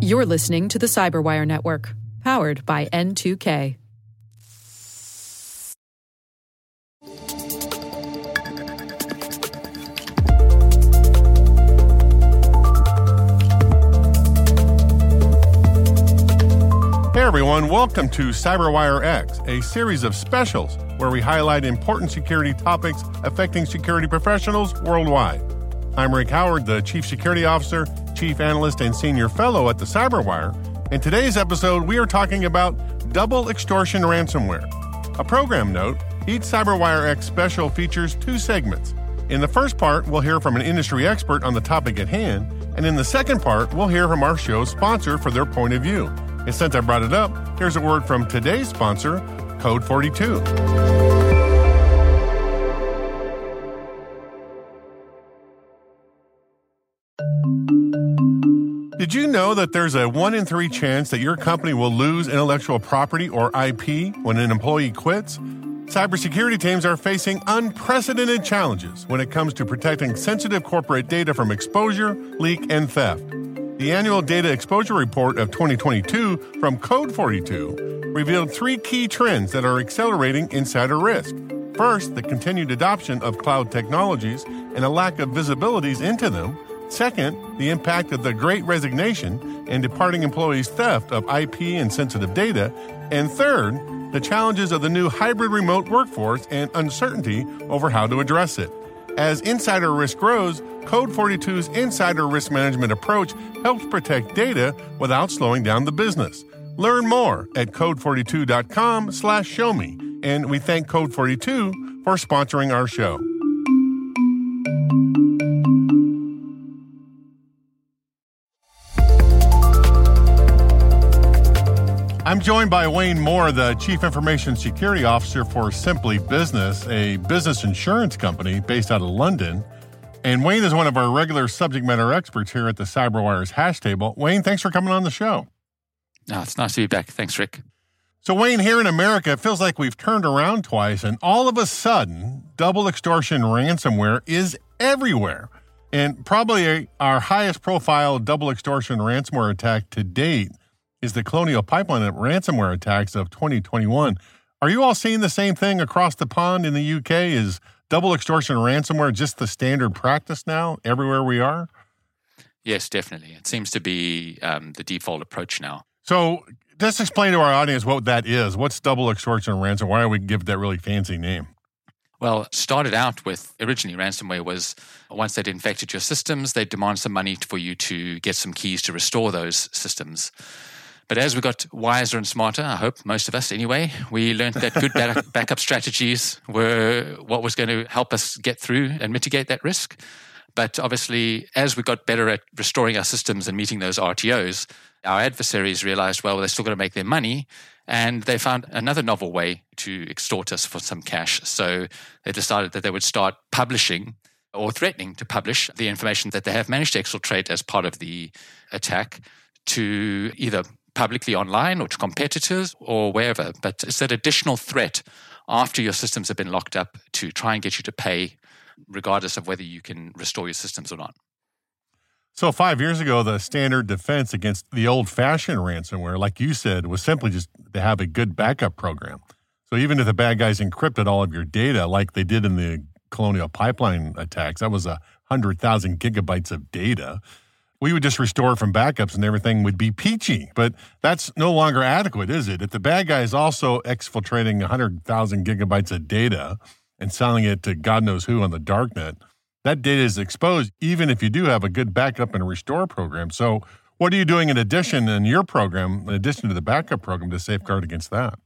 You're listening to the Cyberwire Network, powered by N2K. Hey everyone, welcome to CyberWire X, a series of specials where we highlight important security topics affecting security professionals worldwide. I'm Rick Howard, the Chief Security Officer, Chief Analyst, and Senior Fellow at the CyberWire. In today's episode, we are talking about double extortion ransomware. A program note each CyberWire X special features two segments. In the first part, we'll hear from an industry expert on the topic at hand, and in the second part, we'll hear from our show's sponsor for their point of view. And since I brought it up, here's a word from today's sponsor, Code 42. Did you know that there's a 1 in 3 chance that your company will lose intellectual property or IP when an employee quits? Cybersecurity teams are facing unprecedented challenges when it comes to protecting sensitive corporate data from exposure, leak, and theft. The annual data exposure report of 2022 from Code 42 revealed three key trends that are accelerating insider risk. First, the continued adoption of cloud technologies and a lack of visibilities into them. Second, the impact of the great resignation and departing employees' theft of IP and sensitive data. And third, the challenges of the new hybrid remote workforce and uncertainty over how to address it. As insider risk grows, Code 42's insider risk management approach helps protect data without slowing down the business. Learn more at code42.com slash show me. And we thank Code 42 for sponsoring our show. I'm joined by Wayne Moore, the Chief Information Security Officer for Simply Business, a business insurance company based out of London. And Wayne is one of our regular subject matter experts here at the CyberWire's hash table. Wayne, thanks for coming on the show. Oh, it's nice to be back. Thanks, Rick. So, Wayne, here in America, it feels like we've turned around twice, and all of a sudden, double extortion ransomware is everywhere. And probably our highest profile double extortion ransomware attack to date is the Colonial Pipeline ransomware attacks of 2021. Are you all seeing the same thing across the pond in the UK? Is double extortion ransomware just the standard practice now everywhere we are? Yes, definitely. It seems to be um, the default approach now. So, just explain to our audience what that is. What's double extortion ransomware? Why do we give that really fancy name? Well, started out with originally ransomware was once they'd infected your systems, they'd demand some money for you to get some keys to restore those systems. But as we got wiser and smarter, I hope most of us anyway, we learned that good backup strategies were what was going to help us get through and mitigate that risk. But obviously, as we got better at restoring our systems and meeting those RTOs, our adversaries realized, well, they're still going to make their money. And they found another novel way to extort us for some cash. So they decided that they would start publishing or threatening to publish the information that they have managed to exfiltrate as part of the attack to either publicly online or to competitors or wherever. But it's that additional threat after your systems have been locked up to try and get you to pay, regardless of whether you can restore your systems or not. So, five years ago, the standard defense against the old fashioned ransomware, like you said, was simply just to have a good backup program. So, even if the bad guys encrypted all of your data, like they did in the Colonial Pipeline attacks, that was a 100,000 gigabytes of data we would just restore from backups and everything would be peachy. But that's no longer adequate, is it? If the bad guy is also exfiltrating 100,000 gigabytes of data and selling it to God knows who on the darknet, that data is exposed even if you do have a good backup and restore program. So, what are you doing in addition in your program, in addition to the backup program, to safeguard against that?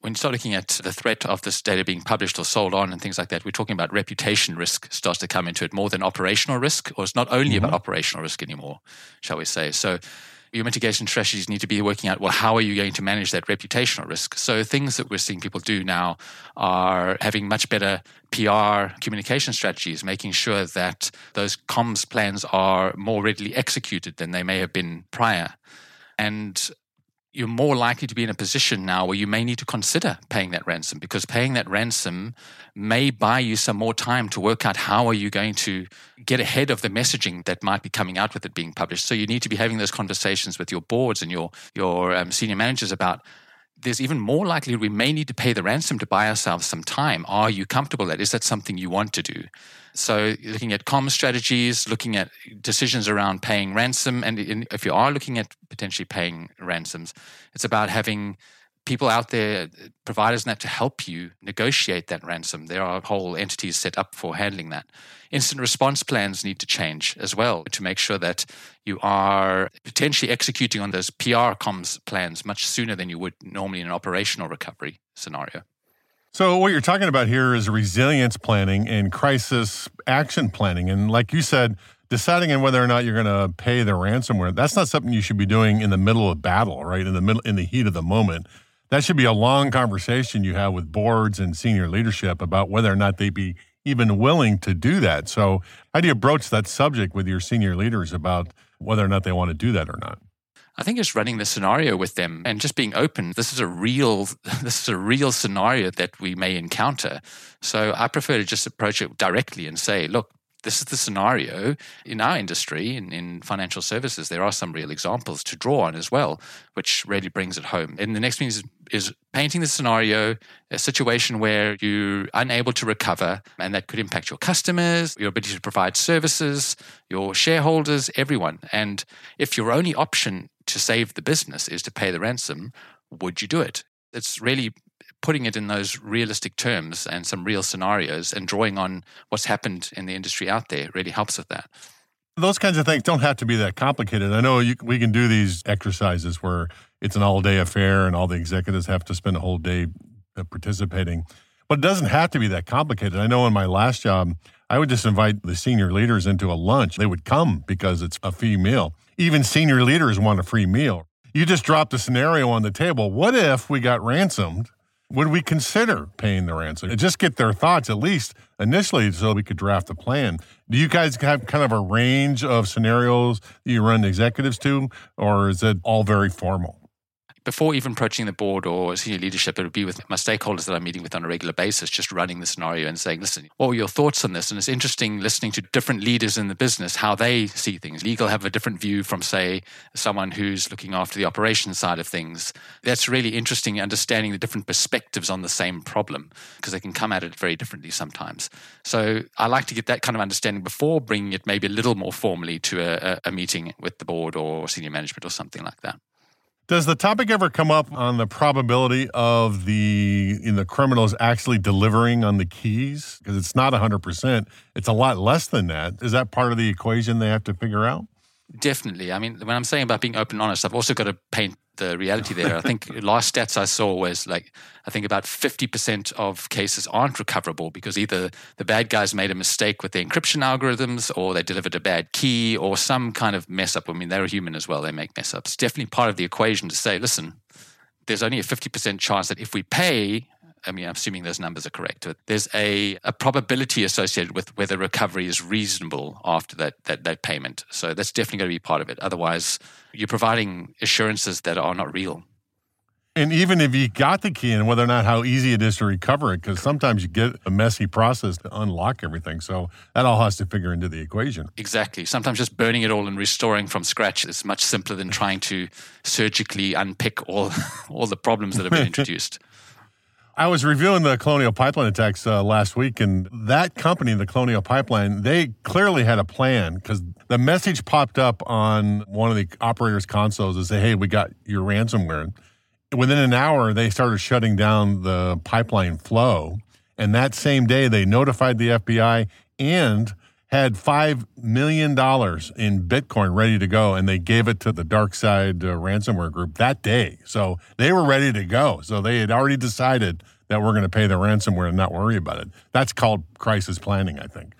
When you start looking at the threat of this data being published or sold on and things like that, we're talking about reputation risk starts to come into it more than operational risk, or it's not only mm-hmm. about operational risk anymore, shall we say. So your mitigation strategies need to be working out well how are you going to manage that reputational risk so things that we're seeing people do now are having much better pr communication strategies making sure that those comms plans are more readily executed than they may have been prior and you're more likely to be in a position now where you may need to consider paying that ransom because paying that ransom may buy you some more time to work out how are you going to get ahead of the messaging that might be coming out with it being published. So you need to be having those conversations with your boards and your your um, senior managers about there's even more likely we may need to pay the ransom to buy ourselves some time. Are you comfortable that? Is that something you want to do? So, looking at comm strategies, looking at decisions around paying ransom, and if you are looking at potentially paying ransoms, it's about having people out there, providers that to help you negotiate that ransom. There are whole entities set up for handling that. Incident response plans need to change as well to make sure that you are potentially executing on those PR comms plans much sooner than you would normally in an operational recovery scenario. So, what you're talking about here is resilience planning and crisis action planning. And, like you said, deciding on whether or not you're going to pay the ransomware, that's not something you should be doing in the middle of battle, right? In the middle, in the heat of the moment that should be a long conversation you have with boards and senior leadership about whether or not they'd be even willing to do that. So, how do you broach that subject with your senior leaders about whether or not they want to do that or not? I think it's running the scenario with them and just being open. This is a real this is a real scenario that we may encounter. So I prefer to just approach it directly and say, look, this is the scenario in our industry, in, in financial services. There are some real examples to draw on as well, which really brings it home. And the next thing is, is painting the scenario, a situation where you're unable to recover, and that could impact your customers, your ability to provide services, your shareholders, everyone. And if your only option to save the business is to pay the ransom, would you do it? It's really putting it in those realistic terms and some real scenarios and drawing on what's happened in the industry out there really helps with that. Those kinds of things don't have to be that complicated. I know you, we can do these exercises where it's an all day affair and all the executives have to spend a whole day uh, participating, but it doesn't have to be that complicated. I know in my last job, I would just invite the senior leaders into a lunch. They would come because it's a free meal. Even senior leaders want a free meal. You just drop the scenario on the table. What if we got ransomed would we consider paying the ransom? Just get their thoughts, at least initially, so we could draft a plan. Do you guys have kind of a range of scenarios you run executives to, or is it all very formal? Before even approaching the board or senior leadership, it would be with my stakeholders that I'm meeting with on a regular basis, just running the scenario and saying, listen, what were your thoughts on this? And it's interesting listening to different leaders in the business, how they see things. Legal have a different view from, say, someone who's looking after the operations side of things. That's really interesting, understanding the different perspectives on the same problem, because they can come at it very differently sometimes. So I like to get that kind of understanding before bringing it maybe a little more formally to a, a meeting with the board or senior management or something like that. Does the topic ever come up on the probability of the in the criminals actually delivering on the keys? Because it's not 100%. It's a lot less than that. Is that part of the equation they have to figure out? Definitely. I mean, when I'm saying about being open and honest, I've also got to paint the reality there. I think last stats I saw was like I think about 50% of cases aren't recoverable because either the bad guys made a mistake with the encryption algorithms or they delivered a bad key or some kind of mess up. I mean, they're human as well. They make mess ups. It's definitely part of the equation to say, listen, there's only a 50% chance that if we pay I mean, I'm assuming those numbers are correct. but There's a, a probability associated with whether recovery is reasonable after that, that, that payment. So that's definitely going to be part of it. Otherwise, you're providing assurances that are not real. And even if you got the key and whether or not how easy it is to recover it, because sometimes you get a messy process to unlock everything. So that all has to figure into the equation. Exactly. Sometimes just burning it all and restoring from scratch is much simpler than trying to surgically unpick all, all the problems that have been introduced. I was reviewing the Colonial Pipeline attacks uh, last week, and that company, the Colonial Pipeline, they clearly had a plan because the message popped up on one of the operators' consoles and say, "Hey, we got your ransomware." Within an hour, they started shutting down the pipeline flow, and that same day, they notified the FBI and had $5 million in Bitcoin ready to go, and they gave it to the DarkSide uh, ransomware group that day. So they were ready to go. So they had already decided that we're going to pay the ransomware and not worry about it. That's called crisis planning, I think.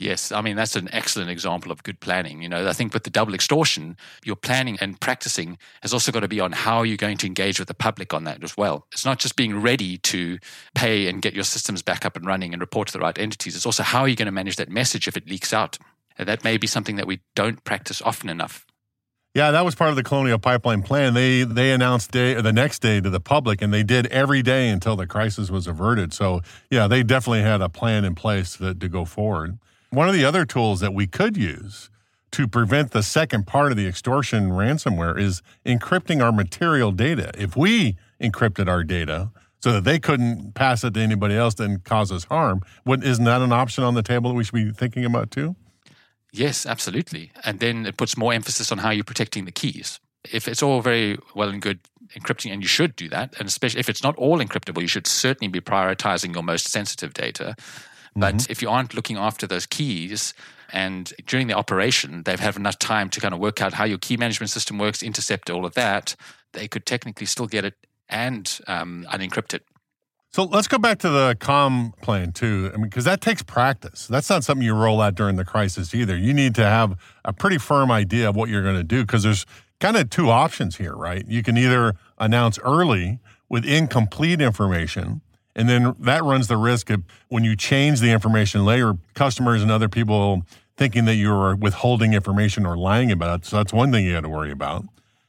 Yes, I mean that's an excellent example of good planning. You know, I think with the double extortion, your planning and practicing has also got to be on how you're going to engage with the public on that as well. It's not just being ready to pay and get your systems back up and running and report to the right entities. It's also how are you going to manage that message if it leaks out. And that may be something that we don't practice often enough. Yeah, that was part of the Colonial Pipeline plan. They they announced day the next day to the public, and they did every day until the crisis was averted. So yeah, they definitely had a plan in place to, to go forward. One of the other tools that we could use to prevent the second part of the extortion ransomware is encrypting our material data. If we encrypted our data so that they couldn't pass it to anybody else and cause us harm, what, isn't that an option on the table that we should be thinking about too? Yes, absolutely. And then it puts more emphasis on how you're protecting the keys. If it's all very well and good encrypting, and you should do that, and especially if it's not all encryptable, you should certainly be prioritizing your most sensitive data. But mm-hmm. if you aren't looking after those keys, and during the operation, they've had enough time to kind of work out how your key management system works, intercept all of that, they could technically still get it and um, unencrypt it. So let's go back to the com plan too. I mean, because that takes practice. That's not something you roll out during the crisis either. You need to have a pretty firm idea of what you're going to do because there's kind of two options here, right? You can either announce early with incomplete information, and then that runs the risk of when you change the information layer, customers and other people thinking that you're withholding information or lying about it. So that's one thing you got to worry about.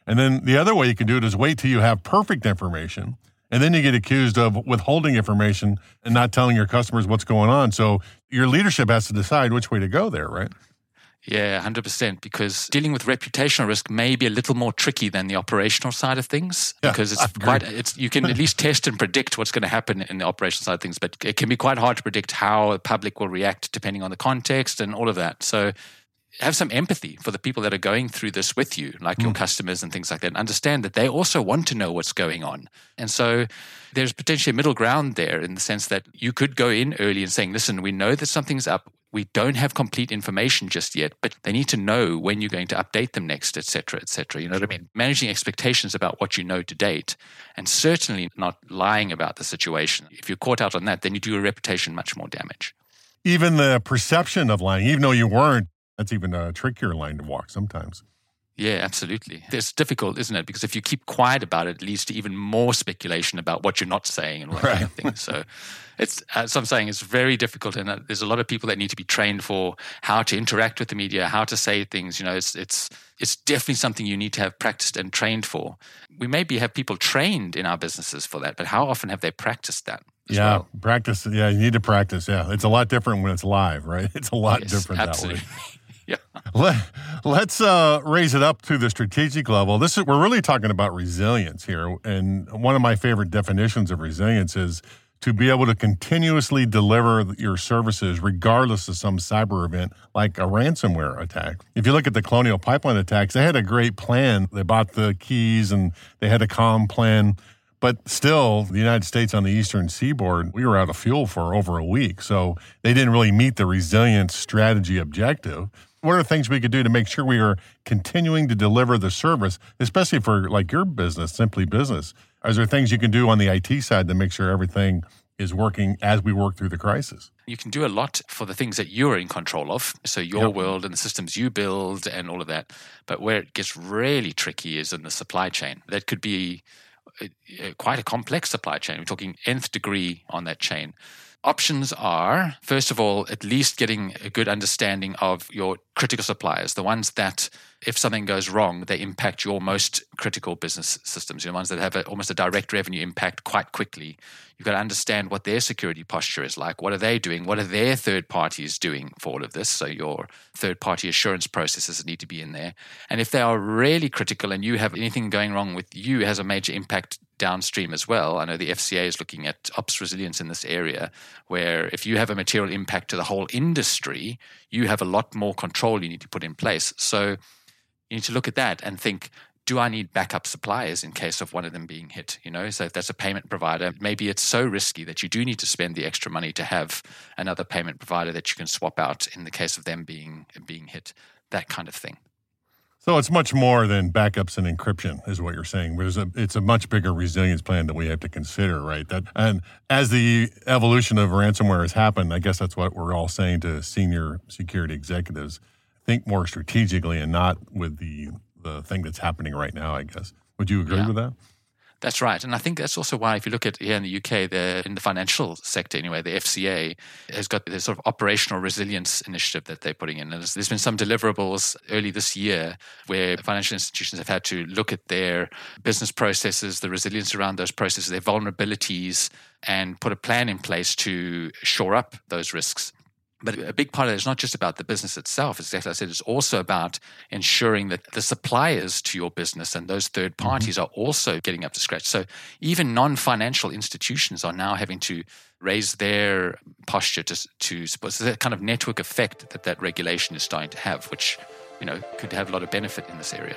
And then the other way you can do it is wait till you have perfect information. And then you get accused of withholding information and not telling your customers what's going on. So your leadership has to decide which way to go there, right? Yeah, 100%. Because dealing with reputational risk may be a little more tricky than the operational side of things. Yeah, because it's quite, it's, you can at least test and predict what's going to happen in the operational side of things, but it can be quite hard to predict how the public will react depending on the context and all of that. So have some empathy for the people that are going through this with you, like mm. your customers and things like that, and understand that they also want to know what's going on. And so there's potentially a middle ground there in the sense that you could go in early and saying, listen, we know that something's up. We don't have complete information just yet, but they need to know when you're going to update them next, et cetera, et cetera. You know what I mean? Managing expectations about what you know to date and certainly not lying about the situation. If you're caught out on that, then you do your reputation much more damage. Even the perception of lying, even though you weren't, that's even a trickier line to walk sometimes. Yeah, absolutely. It's difficult, isn't it? Because if you keep quiet about it, it leads to even more speculation about what you're not saying and all that right. kind of thing. So, it's as I'm saying, it's very difficult, and uh, there's a lot of people that need to be trained for how to interact with the media, how to say things. You know, it's it's it's definitely something you need to have practiced and trained for. We maybe have people trained in our businesses for that, but how often have they practiced that? yeah, well? practice. Yeah, you need to practice. Yeah, it's a lot different when it's live, right? It's a lot yes, different absolutely. Yeah. Let, let's uh, raise it up to the strategic level. This is we're really talking about resilience here, and one of my favorite definitions of resilience is to be able to continuously deliver your services regardless of some cyber event like a ransomware attack. If you look at the Colonial Pipeline attacks, they had a great plan. They bought the keys and they had a calm plan. But still, the United States on the eastern seaboard, we were out of fuel for over a week. So they didn't really meet the resilience strategy objective what are things we could do to make sure we are continuing to deliver the service, especially for like your business, Simply Business? Are there things you can do on the IT side to make sure everything is working as we work through the crisis? You can do a lot for the things that you're in control of. So, your yep. world and the systems you build and all of that. But where it gets really tricky is in the supply chain. That could be uh, uh, quite a complex supply chain. We're talking nth degree on that chain. Options are, first of all, at least getting a good understanding of your critical suppliers, the ones that, if something goes wrong, they impact your most critical business systems, the ones that have a, almost a direct revenue impact quite quickly. You've got to understand what their security posture is like. What are they doing? What are their third parties doing for all of this? So, your third party assurance processes need to be in there. And if they are really critical and you have anything going wrong with you, has a major impact downstream as well. I know the FCA is looking at ops resilience in this area, where if you have a material impact to the whole industry, you have a lot more control you need to put in place. So you need to look at that and think, do I need backup suppliers in case of one of them being hit? You know, so if that's a payment provider, maybe it's so risky that you do need to spend the extra money to have another payment provider that you can swap out in the case of them being being hit. That kind of thing. So it's much more than backups and encryption, is what you're saying. There's a, it's a much bigger resilience plan that we have to consider, right? That and as the evolution of ransomware has happened, I guess that's what we're all saying to senior security executives: think more strategically and not with the the thing that's happening right now. I guess. Would you agree yeah. with that? That's right. And I think that's also why, if you look at here in the UK, the, in the financial sector anyway, the FCA has got this sort of operational resilience initiative that they're putting in. And there's, there's been some deliverables early this year where financial institutions have had to look at their business processes, the resilience around those processes, their vulnerabilities, and put a plan in place to shore up those risks. But a big part of it is not just about the business itself. As I said, it's also about ensuring that the suppliers to your business and those third mm-hmm. parties mm-hmm. are also getting up to scratch. So even non-financial institutions are now having to raise their posture to to support so that kind of network effect that that regulation is starting to have, which you know could have a lot of benefit in this area.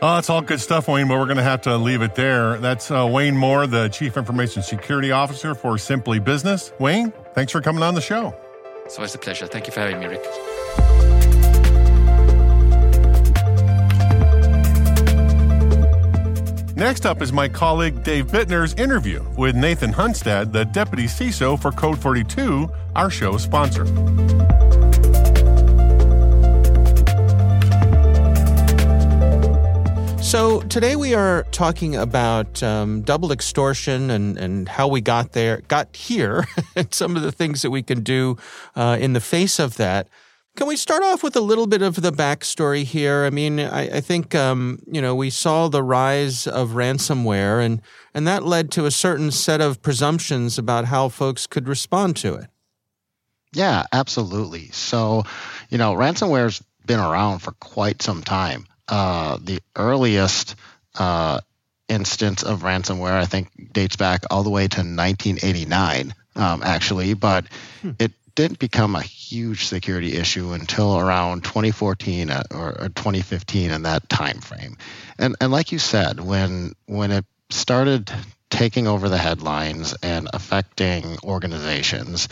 Oh, that's all good stuff, Wayne, but we're going to have to leave it there. That's uh, Wayne Moore, the Chief Information Security Officer for Simply Business. Wayne, thanks for coming on the show. It's always a pleasure. Thank you for having me, Rick. Next up is my colleague Dave Bittner's interview with Nathan Hunstad, the Deputy CISO for Code 42, our show's sponsor. So today we are talking about um, double extortion and, and how we got there, got here, and some of the things that we can do uh, in the face of that. Can we start off with a little bit of the backstory here? I mean, I, I think um, you know we saw the rise of ransomware, and and that led to a certain set of presumptions about how folks could respond to it. Yeah, absolutely. So, you know, ransomware's been around for quite some time uh, the earliest uh, instance of ransomware, I think, dates back all the way to 1989, um, actually, but hmm. it didn't become a huge security issue until around 2014 uh, or, or 2015 in that time frame. And and like you said, when when it started taking over the headlines and affecting organizations,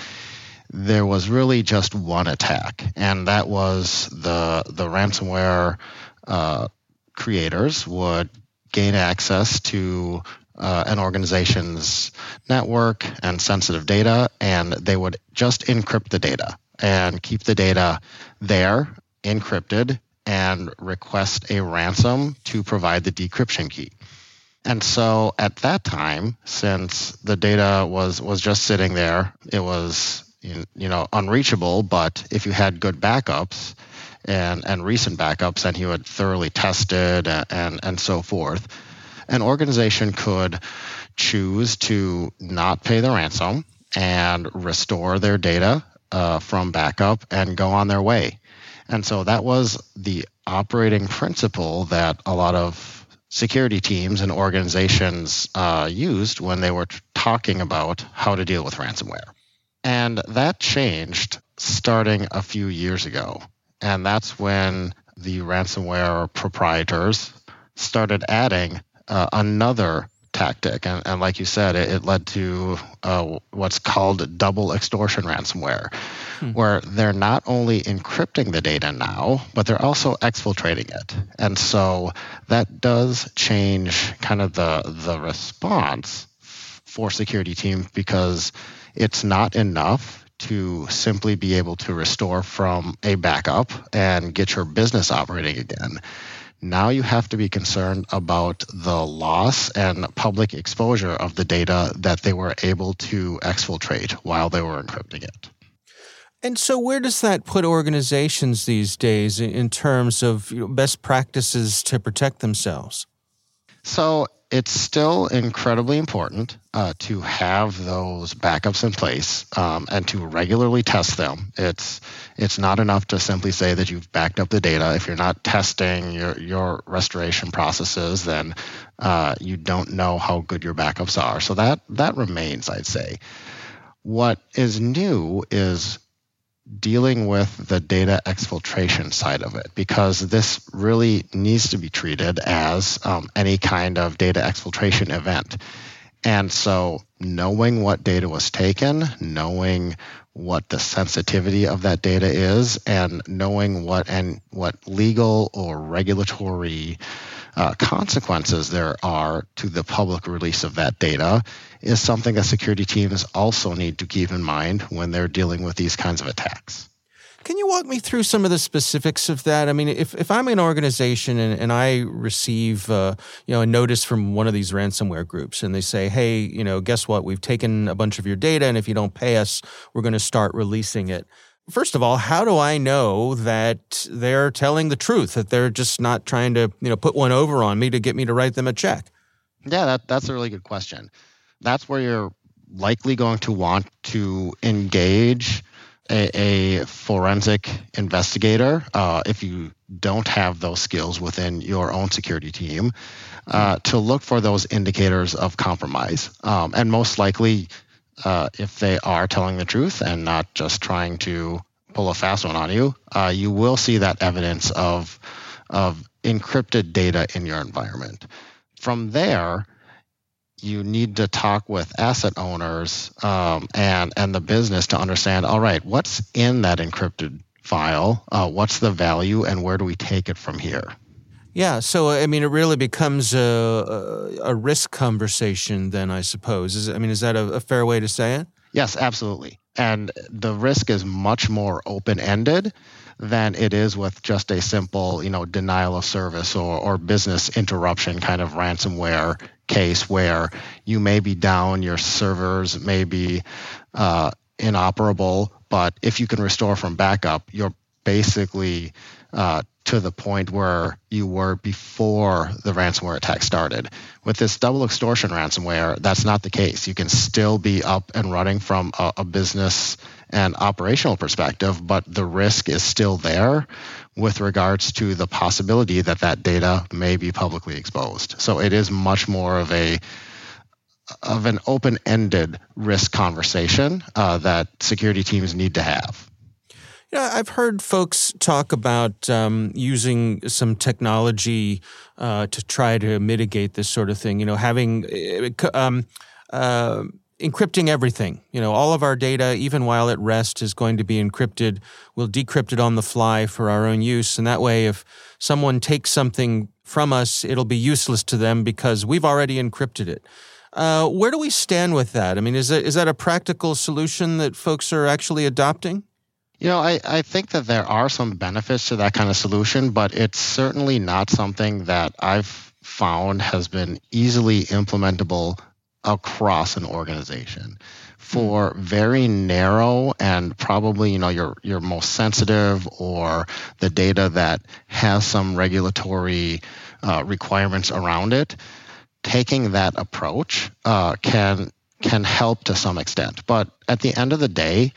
there was really just one attack, and that was the the ransomware uh, creators would gain access to uh, an organization's network and sensitive data, and they would just encrypt the data and keep the data there, encrypted, and request a ransom to provide the decryption key. And so at that time, since the data was was just sitting there, it was you know unreachable. But if you had good backups, and, and recent backups and he would thoroughly tested and, and, and so forth. An organization could choose to not pay the ransom and restore their data uh, from backup and go on their way. And so that was the operating principle that a lot of security teams and organizations uh, used when they were talking about how to deal with ransomware. And that changed starting a few years ago. And that's when the ransomware proprietors started adding uh, another tactic. And, and, like you said, it, it led to uh, what's called double extortion ransomware, hmm. where they're not only encrypting the data now, but they're also exfiltrating it. And so that does change kind of the, the response for security teams because it's not enough to simply be able to restore from a backup and get your business operating again. Now you have to be concerned about the loss and public exposure of the data that they were able to exfiltrate while they were encrypting it. And so, where does that put organizations these days in terms of best practices to protect themselves? So, it's still incredibly important uh, to have those backups in place um, and to regularly test them. It's it's not enough to simply say that you've backed up the data. If you're not testing your your restoration processes, then uh, you don't know how good your backups are. So that that remains, I'd say. What is new is dealing with the data exfiltration side of it because this really needs to be treated as um, any kind of data exfiltration event. And so, knowing what data was taken, knowing what the sensitivity of that data is, and knowing what and what legal or regulatory uh, consequences there are to the public release of that data is something that security teams also need to keep in mind when they're dealing with these kinds of attacks. Can you walk me through some of the specifics of that? I mean, if, if I'm an organization and, and I receive uh, you know a notice from one of these ransomware groups and they say, hey, you know, guess what? We've taken a bunch of your data, and if you don't pay us, we're going to start releasing it. First of all, how do I know that they're telling the truth? That they're just not trying to you know put one over on me to get me to write them a check? Yeah, that, that's a really good question. That's where you're likely going to want to engage a, a forensic investigator uh, if you don't have those skills within your own security team uh, to look for those indicators of compromise. Um, and most likely, uh, if they are telling the truth and not just trying to pull a fast one on you, uh, you will see that evidence of, of encrypted data in your environment. From there, you need to talk with asset owners um, and and the business to understand. All right, what's in that encrypted file? Uh, what's the value, and where do we take it from here? Yeah, so I mean, it really becomes a, a, a risk conversation. Then I suppose. Is, I mean, is that a, a fair way to say it? Yes, absolutely. And the risk is much more open ended than it is with just a simple, you know, denial of service or, or business interruption kind of ransomware case where you may be down, your servers may be uh, inoperable, but if you can restore from backup, you're basically uh, to the point where you were before the ransomware attack started. With this double extortion ransomware, that's not the case. You can still be up and running from a, a business and operational perspective, but the risk is still there with regards to the possibility that that data may be publicly exposed. So it is much more of a of an open-ended risk conversation uh, that security teams need to have. Yeah, I've heard folks talk about um, using some technology uh, to try to mitigate this sort of thing. You know, having uh, um, uh, encrypting everything. You know, all of our data, even while at rest, is going to be encrypted. We'll decrypt it on the fly for our own use. And that way, if someone takes something from us, it'll be useless to them because we've already encrypted it. Uh, where do we stand with that? I mean, is that, is that a practical solution that folks are actually adopting? You know, I, I think that there are some benefits to that kind of solution, but it's certainly not something that I've found has been easily implementable across an organization. For very narrow and probably you know your your most sensitive or the data that has some regulatory uh, requirements around it taking that approach uh, can can help to some extent. But at the end of the day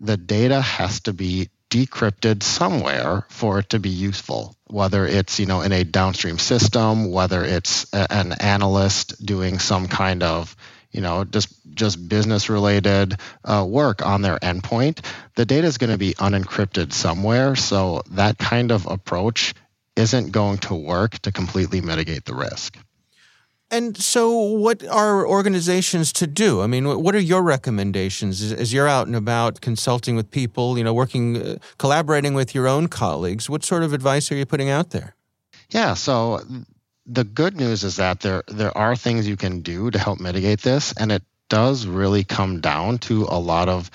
the data has to be decrypted somewhere for it to be useful whether it's you know in a downstream system whether it's a, an analyst doing some kind of you know just just business related uh, work on their endpoint. The data is going to be unencrypted somewhere so that kind of approach isn't going to work to completely mitigate the risk and so, what are organizations to do? I mean, what are your recommendations as, you're out and about consulting with people, you know, working, uh, collaborating with your own colleagues? What sort of advice are you putting out there? Yeah, so the good news is that there there are things you can do to help mitigate this, and it does really come down to a lot of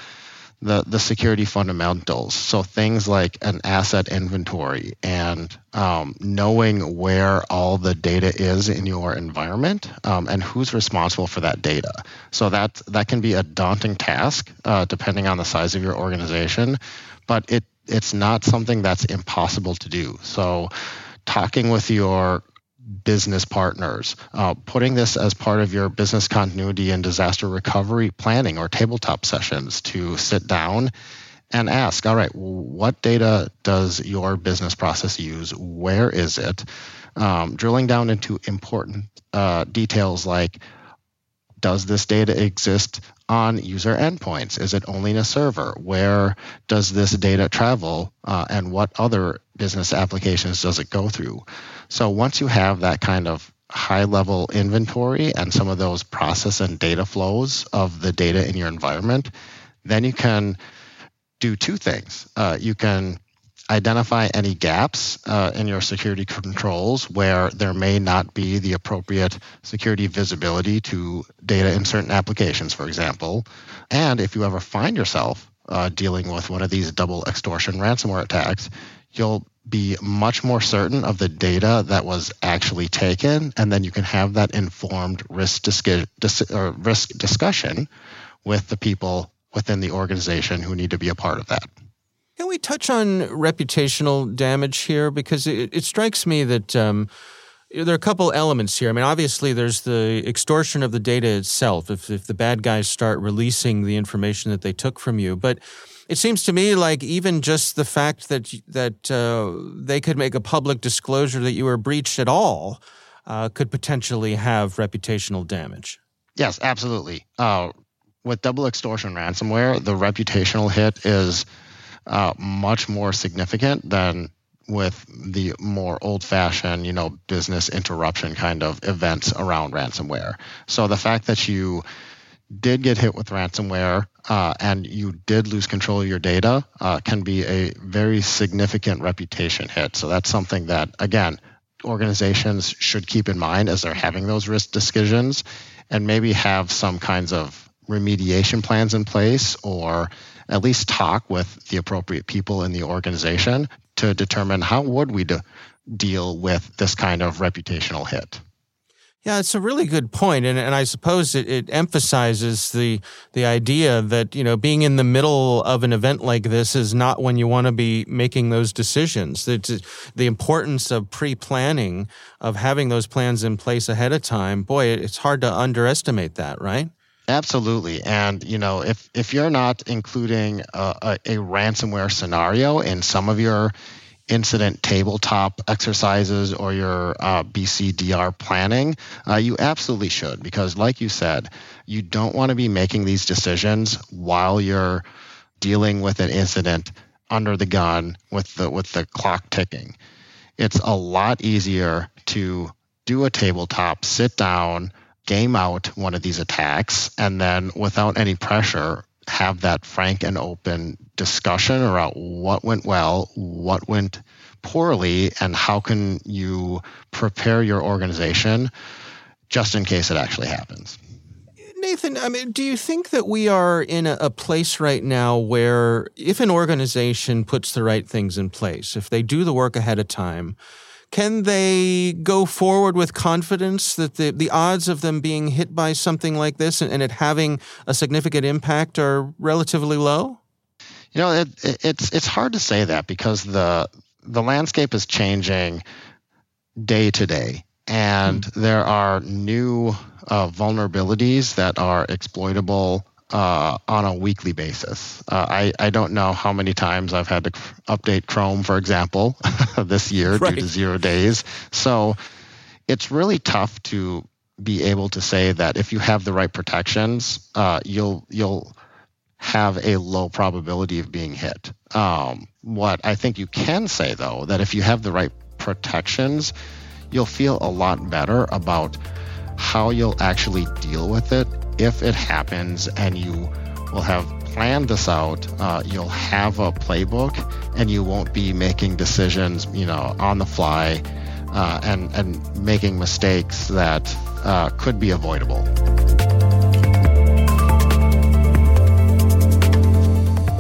the, the security fundamentals. So things like an asset inventory and um, knowing where all the data is in your environment um, and who's responsible for that data. So that that can be a daunting task uh, depending on the size of your organization, but it it's not something that's impossible to do. So talking with your business partners, uh, putting this as part of your business continuity and disaster recovery planning or tabletop sessions to sit down and ask, all right, what data does your business process use? Where is it? Um, drilling down into important uh, details like, does this data exist on user endpoints? Is it only in a server? Where does this data travel? Uh, and what other business applications does it go through? So once you have that kind of high level inventory and some of those process and data flows of the data in your environment, then you can do two things. Uh, you can identify any gaps uh, in your security controls where there may not be the appropriate security visibility to data in certain applications, for example. And if you ever find yourself uh, dealing with one of these double extortion ransomware attacks, you'll be much more certain of the data that was actually taken, and then you can have that informed risk, dis- risk discussion with the people within the organization who need to be a part of that. Can we touch on reputational damage here? Because it, it strikes me that um, there are a couple elements here. I mean, obviously, there's the extortion of the data itself. If, if the bad guys start releasing the information that they took from you, but it seems to me like even just the fact that that uh, they could make a public disclosure that you were breached at all uh, could potentially have reputational damage. Yes, absolutely. Uh, with double extortion ransomware, the reputational hit is uh, much more significant than with the more old-fashioned, you know, business interruption kind of events around ransomware. So the fact that you did get hit with ransomware uh, and you did lose control of your data uh, can be a very significant reputation hit. So that's something that, again, organizations should keep in mind as they're having those risk decisions and maybe have some kinds of remediation plans in place or at least talk with the appropriate people in the organization to determine how would we de- deal with this kind of reputational hit. Yeah, it's a really good point, and and I suppose it, it emphasizes the the idea that you know being in the middle of an event like this is not when you want to be making those decisions. It's the importance of pre planning, of having those plans in place ahead of time. Boy, it's hard to underestimate that, right? Absolutely, and you know if if you're not including a, a, a ransomware scenario in some of your incident tabletop exercises or your uh, BCDR planning, uh, you absolutely should because, like you said, you don't want to be making these decisions while you're dealing with an incident under the gun with the with the clock ticking. It's a lot easier to do a tabletop, sit down, game out one of these attacks, and then without any pressure, have that frank and open discussion around what went well, what went poorly, and how can you prepare your organization just in case it actually happens. Nathan, I mean, do you think that we are in a, a, place right now where if an organization puts the right things in place, if they do the work ahead of time, can they go forward with confidence that the, the odds of them being hit by something like this and, and it having a significant impact are relatively low? You know, it, it, it's it's hard to say that because the the landscape is changing day to day, and mm-hmm. there are new uh, vulnerabilities that are exploitable uh, on a weekly basis. Uh, I, I don't know how many times I've had to update Chrome, for example, this year right. due to zero days. So it's really tough to be able to say that if you have the right protections, uh, you'll you'll have a low probability of being hit. Um, what I think you can say though that if you have the right protections, you'll feel a lot better about how you'll actually deal with it if it happens and you will have planned this out, uh, you'll have a playbook and you won't be making decisions, you know, on the fly uh, and, and making mistakes that uh, could be avoidable.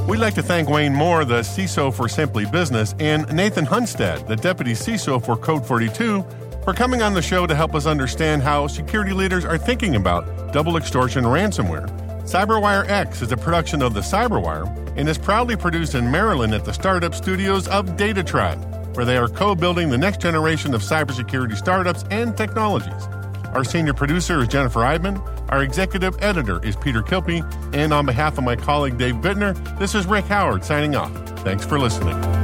We'd like to thank Wayne Moore, the CISO for Simply Business, and Nathan Hunstad, the Deputy CISO for Code 42, for coming on the show to help us understand how security leaders are thinking about double extortion ransomware. CyberWire X is a production of the CyberWire and is proudly produced in Maryland at the startup studios of DataTribe, where they are co building the next generation of cybersecurity startups and technologies. Our senior producer is Jennifer Eidman. Our executive editor is Peter Kilpe. And on behalf of my colleague Dave Bittner, this is Rick Howard signing off. Thanks for listening.